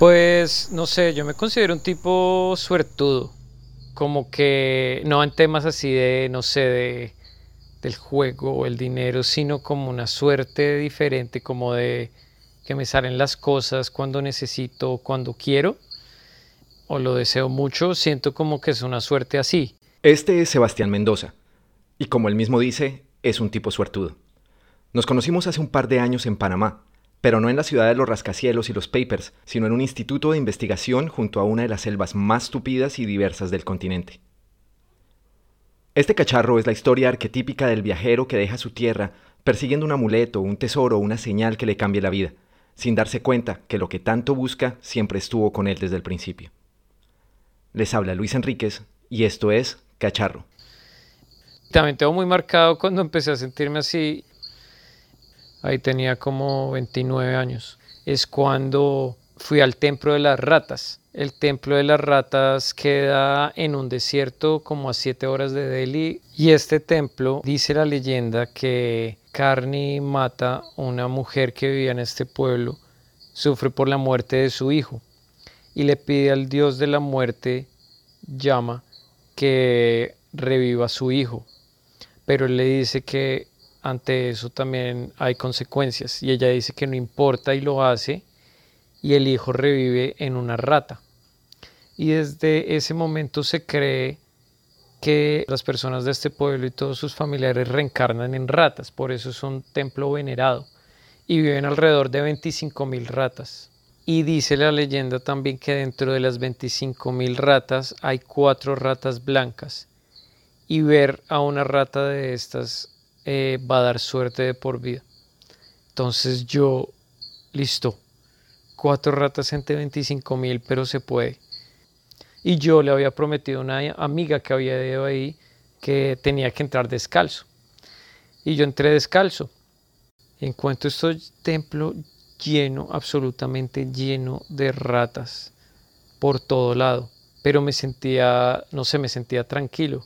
Pues no sé, yo me considero un tipo suertudo, como que no en temas así de, no sé, de, del juego o el dinero, sino como una suerte diferente, como de que me salen las cosas cuando necesito, cuando quiero, o lo deseo mucho, siento como que es una suerte así. Este es Sebastián Mendoza, y como él mismo dice, es un tipo suertudo. Nos conocimos hace un par de años en Panamá, pero no en la ciudad de los rascacielos y los papers, sino en un instituto de investigación junto a una de las selvas más tupidas y diversas del continente. Este cacharro es la historia arquetípica del viajero que deja su tierra persiguiendo un amuleto, un tesoro, una señal que le cambie la vida, sin darse cuenta que lo que tanto busca siempre estuvo con él desde el principio. Les habla Luis Enríquez y esto es Cacharro. También tengo muy marcado cuando empecé a sentirme así ahí tenía como 29 años. Es cuando fui al Templo de las Ratas. El Templo de las Ratas queda en un desierto como a 7 horas de Delhi y este templo dice la leyenda que Carney mata una mujer que vivía en este pueblo, sufre por la muerte de su hijo y le pide al dios de la muerte, llama, que reviva a su hijo. Pero él le dice que ante eso también hay consecuencias y ella dice que no importa y lo hace y el hijo revive en una rata. Y desde ese momento se cree que las personas de este pueblo y todos sus familiares reencarnan en ratas, por eso es un templo venerado y viven alrededor de 25 mil ratas. Y dice la leyenda también que dentro de las 25 mil ratas hay cuatro ratas blancas y ver a una rata de estas eh, va a dar suerte de por vida. Entonces yo, listo, cuatro ratas entre 25 mil, pero se puede. Y yo le había prometido a una amiga que había ido ahí que tenía que entrar descalzo. Y yo entré descalzo. Encuentro este templo lleno, absolutamente lleno de ratas por todo lado. Pero me sentía, no sé, me sentía tranquilo.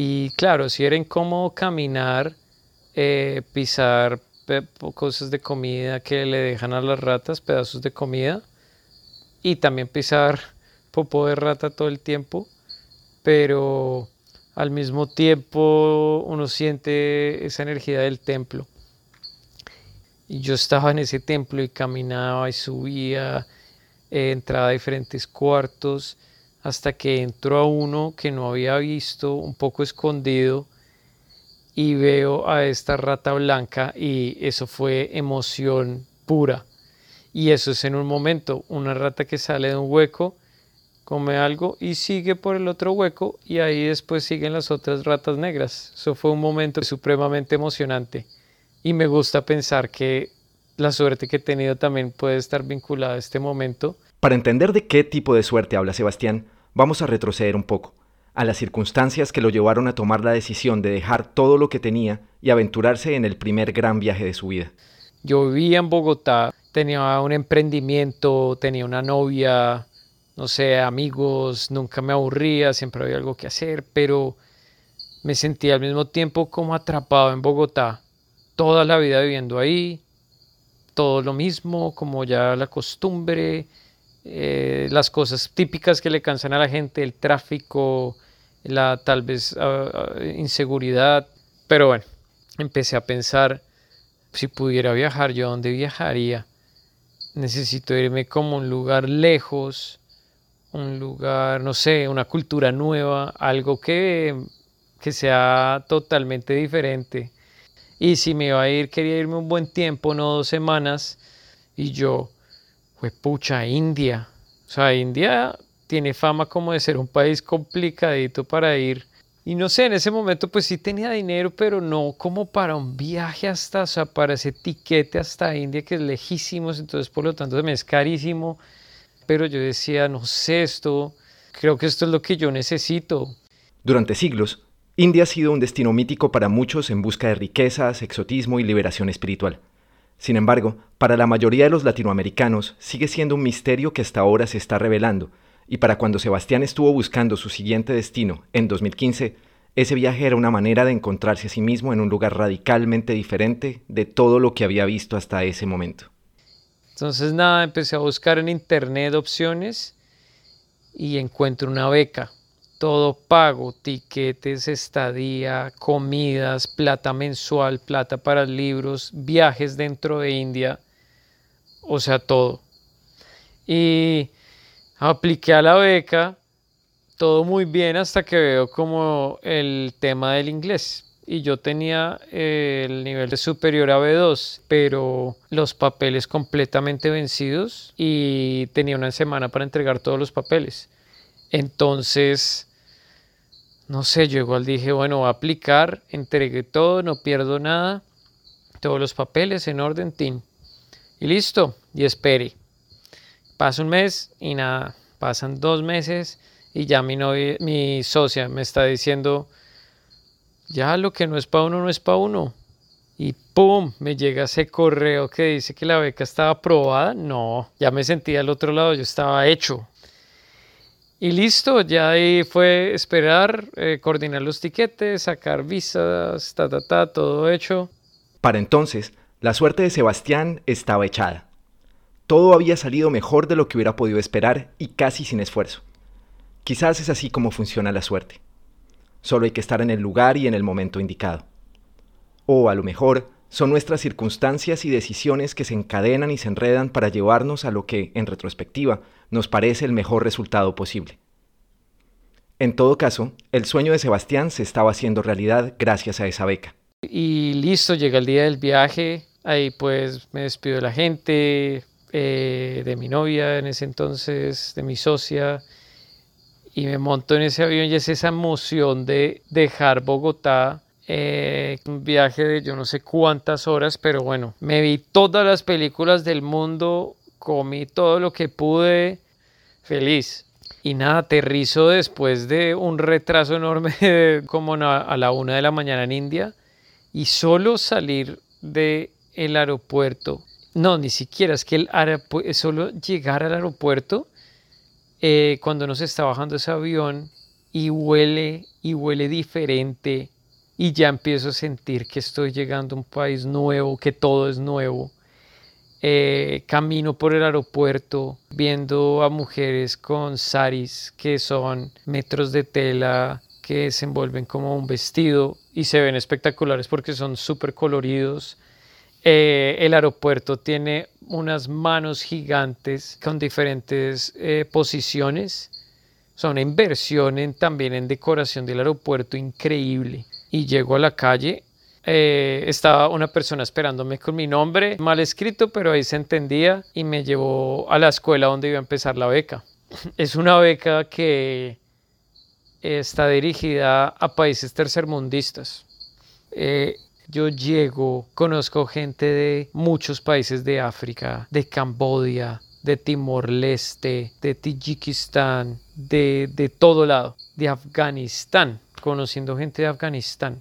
Y claro, si era incómodo caminar, eh, pisar cosas de comida que le dejan a las ratas, pedazos de comida, y también pisar popó de rata todo el tiempo, pero al mismo tiempo uno siente esa energía del templo. Y yo estaba en ese templo y caminaba y subía, eh, entraba a diferentes cuartos hasta que entro a uno que no había visto, un poco escondido, y veo a esta rata blanca y eso fue emoción pura. Y eso es en un momento, una rata que sale de un hueco, come algo y sigue por el otro hueco y ahí después siguen las otras ratas negras. Eso fue un momento supremamente emocionante y me gusta pensar que la suerte que he tenido también puede estar vinculada a este momento para entender de qué tipo de suerte habla Sebastián, vamos a retroceder un poco, a las circunstancias que lo llevaron a tomar la decisión de dejar todo lo que tenía y aventurarse en el primer gran viaje de su vida. Yo vivía en Bogotá, tenía un emprendimiento, tenía una novia, no sé, amigos, nunca me aburría, siempre había algo que hacer, pero me sentía al mismo tiempo como atrapado en Bogotá, toda la vida viviendo ahí, todo lo mismo, como ya la costumbre, eh, las cosas típicas que le cansan a la gente, el tráfico, la tal vez ah, ah, inseguridad. Pero bueno, empecé a pensar, si pudiera viajar, ¿yo a dónde viajaría? Necesito irme como un lugar lejos, un lugar, no sé, una cultura nueva, algo que, que sea totalmente diferente. Y si me iba a ir, quería irme un buen tiempo, no dos semanas. Y yo, fue pucha, India. O sea, India tiene fama como de ser un país complicadito para ir. Y no sé, en ese momento pues sí tenía dinero, pero no como para un viaje hasta, o sea, para ese tiquete hasta India que es lejísimo, entonces por lo tanto me es carísimo. Pero yo decía, no sé esto, creo que esto es lo que yo necesito. Durante siglos, India ha sido un destino mítico para muchos en busca de riquezas, exotismo y liberación espiritual. Sin embargo, para la mayoría de los latinoamericanos sigue siendo un misterio que hasta ahora se está revelando, y para cuando Sebastián estuvo buscando su siguiente destino en 2015, ese viaje era una manera de encontrarse a sí mismo en un lugar radicalmente diferente de todo lo que había visto hasta ese momento. Entonces nada, empecé a buscar en internet opciones y encuentro una beca. Todo pago, tiquetes, estadía, comidas, plata mensual, plata para libros, viajes dentro de India, o sea, todo. Y apliqué a la beca, todo muy bien hasta que veo como el tema del inglés y yo tenía eh, el nivel de superior a B2, pero los papeles completamente vencidos y tenía una semana para entregar todos los papeles. Entonces, no sé, yo igual dije, bueno, voy a aplicar, entregué todo, no pierdo nada, todos los papeles en orden, tin. Y listo, y espere. Pasa un mes y nada, pasan dos meses y ya mi, novia, mi socia me está diciendo, ya lo que no es para uno no es para uno. Y ¡pum! Me llega ese correo que dice que la beca estaba aprobada. No, ya me sentía al otro lado, yo estaba hecho. Y listo, ya ahí fue esperar, eh, coordinar los tiquetes, sacar visas, ta, ta, ta, todo hecho. Para entonces, la suerte de Sebastián estaba echada. Todo había salido mejor de lo que hubiera podido esperar y casi sin esfuerzo. Quizás es así como funciona la suerte. Solo hay que estar en el lugar y en el momento indicado. O a lo mejor son nuestras circunstancias y decisiones que se encadenan y se enredan para llevarnos a lo que, en retrospectiva, nos parece el mejor resultado posible. En todo caso, el sueño de Sebastián se estaba haciendo realidad gracias a esa beca. Y listo, llega el día del viaje, ahí pues me despido de la gente, eh, de mi novia en ese entonces, de mi socia, y me monto en ese avión y es esa emoción de dejar Bogotá. Eh, un viaje de yo no sé cuántas horas, pero bueno, me vi todas las películas del mundo, comí todo lo que pude, feliz. Y nada, aterrizo después de un retraso enorme, como a la una de la mañana en India, y solo salir del el aeropuerto, no, ni siquiera, es que el solo llegar al aeropuerto eh, cuando uno se está bajando ese avión y huele y huele diferente y ya empiezo a sentir que estoy llegando a un país nuevo, que todo es nuevo. Eh, camino por el aeropuerto viendo a mujeres con saris que son metros de tela que se envuelven como un vestido y se ven espectaculares porque son súper coloridos eh, el aeropuerto tiene unas manos gigantes con diferentes eh, posiciones. O sea, también en decoración del aeropuerto increíble. Y llego a la calle, eh, estaba una persona esperándome con mi nombre, mal escrito, pero ahí se entendía y me llevó a la escuela donde iba a empezar la beca. Es una beca que está dirigida a países tercermundistas. Yo llego, conozco gente de muchos países de África, de Camboya, de Timor-Leste, de Tayikistán, de, de todo lado, de Afganistán, conociendo gente de Afganistán.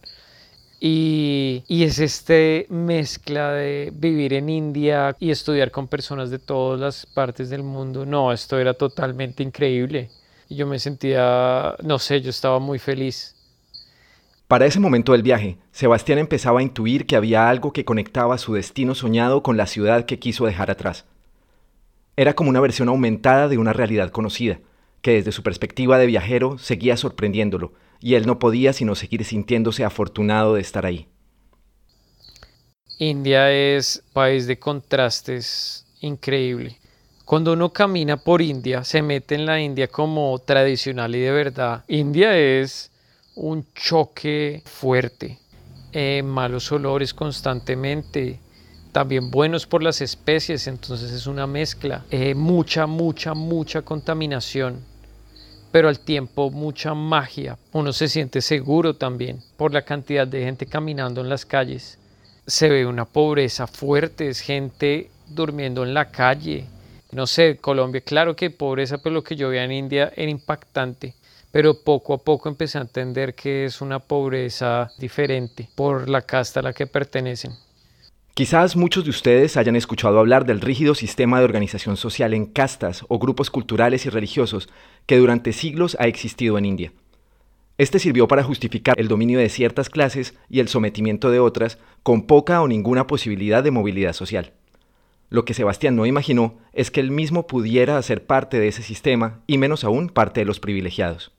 Y, es este mezcla de vivir en India y estudiar con personas de todas las partes del mundo. No, esto era totalmente increíble. Y yo me sentía, no sé, yo estaba muy feliz. Para ese momento del viaje, Sebastián empezaba a intuir que había algo que conectaba su destino soñado con la ciudad que quiso dejar atrás. Era como una versión aumentada de una realidad conocida, que desde su perspectiva de viajero seguía sorprendiéndolo, y él no podía sino seguir sintiéndose afortunado de estar ahí. India es país de contrastes increíble. Cuando uno camina por India, se mete en la India como tradicional y de verdad. India es un choque fuerte, eh, malos olores constantemente, también buenos por las especies, entonces es una mezcla, eh, mucha, mucha, mucha contaminación, pero al tiempo mucha magia. Uno se siente seguro también por la cantidad de gente caminando en las calles. Se ve una pobreza fuerte, es gente durmiendo en la calle. No sé, Colombia, claro que pobreza, pero lo que yo veía en India era impactante pero poco a poco empecé a entender que es una pobreza diferente por la casta a la que pertenecen. Quizás muchos de ustedes hayan escuchado hablar del rígido sistema de organización social en castas o grupos culturales y religiosos que durante siglos ha existido en India. Este sirvió para justificar el dominio de ciertas clases y el sometimiento de otras con poca o ninguna posibilidad de movilidad social. Lo que Sebastián no imaginó es que él mismo pudiera hacer parte de ese sistema y menos aún parte de los privilegiados.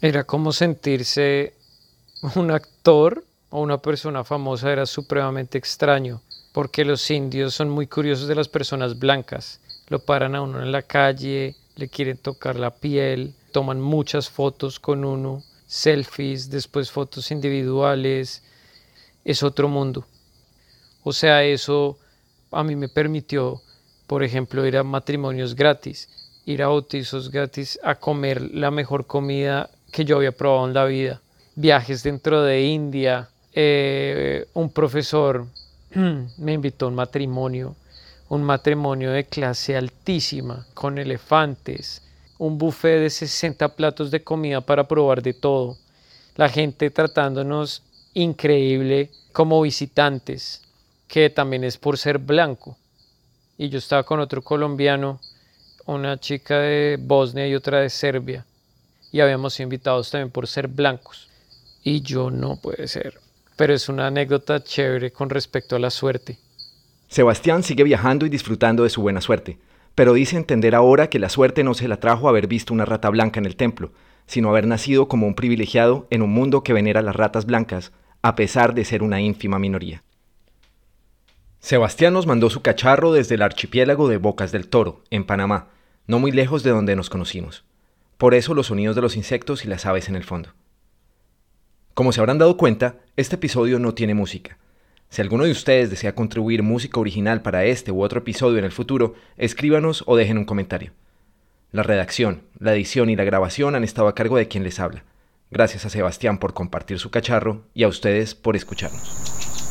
Era como sentirse un actor o una persona famosa, era supremamente extraño, porque los indios son muy curiosos de las personas blancas. Lo paran a uno en la calle, le quieren tocar la piel, toman muchas fotos con uno, selfies, después fotos individuales. Es otro mundo. O sea, eso a mí me permitió, por ejemplo, ir a matrimonios gratis, ir a bautizos gratis, a comer la mejor comida que yo había probado en la vida. Viajes dentro de India. Eh, un profesor me invitó a un matrimonio, un matrimonio de clase altísima, con elefantes, un buffet de 60 platos de comida para probar de todo. La gente tratándonos increíble como visitantes que también es por ser blanco. Y yo estaba con otro colombiano, una chica de Bosnia y otra de Serbia. Y habíamos invitados también por ser blancos. Y yo no puede ser. Pero es una anécdota chévere con respecto a la suerte. Sebastián sigue viajando y disfrutando de su buena suerte, pero dice entender ahora que la suerte no se la trajo haber visto una rata blanca en el templo, sino haber nacido como un privilegiado en un mundo que venera las ratas blancas, a pesar de ser una ínfima minoría. Sebastián nos mandó su cacharro desde el archipiélago de Bocas del Toro, en Panamá, no muy lejos de donde nos conocimos. Por eso los sonidos de los insectos y las aves en el fondo. Como se habrán dado cuenta, este episodio no tiene música. Si alguno de ustedes desea contribuir música original para este u otro episodio en el futuro, escríbanos o dejen un comentario. La redacción, la edición y la grabación han estado a cargo de quien les habla. Gracias a Sebastián por compartir su cacharro y a ustedes por escucharnos.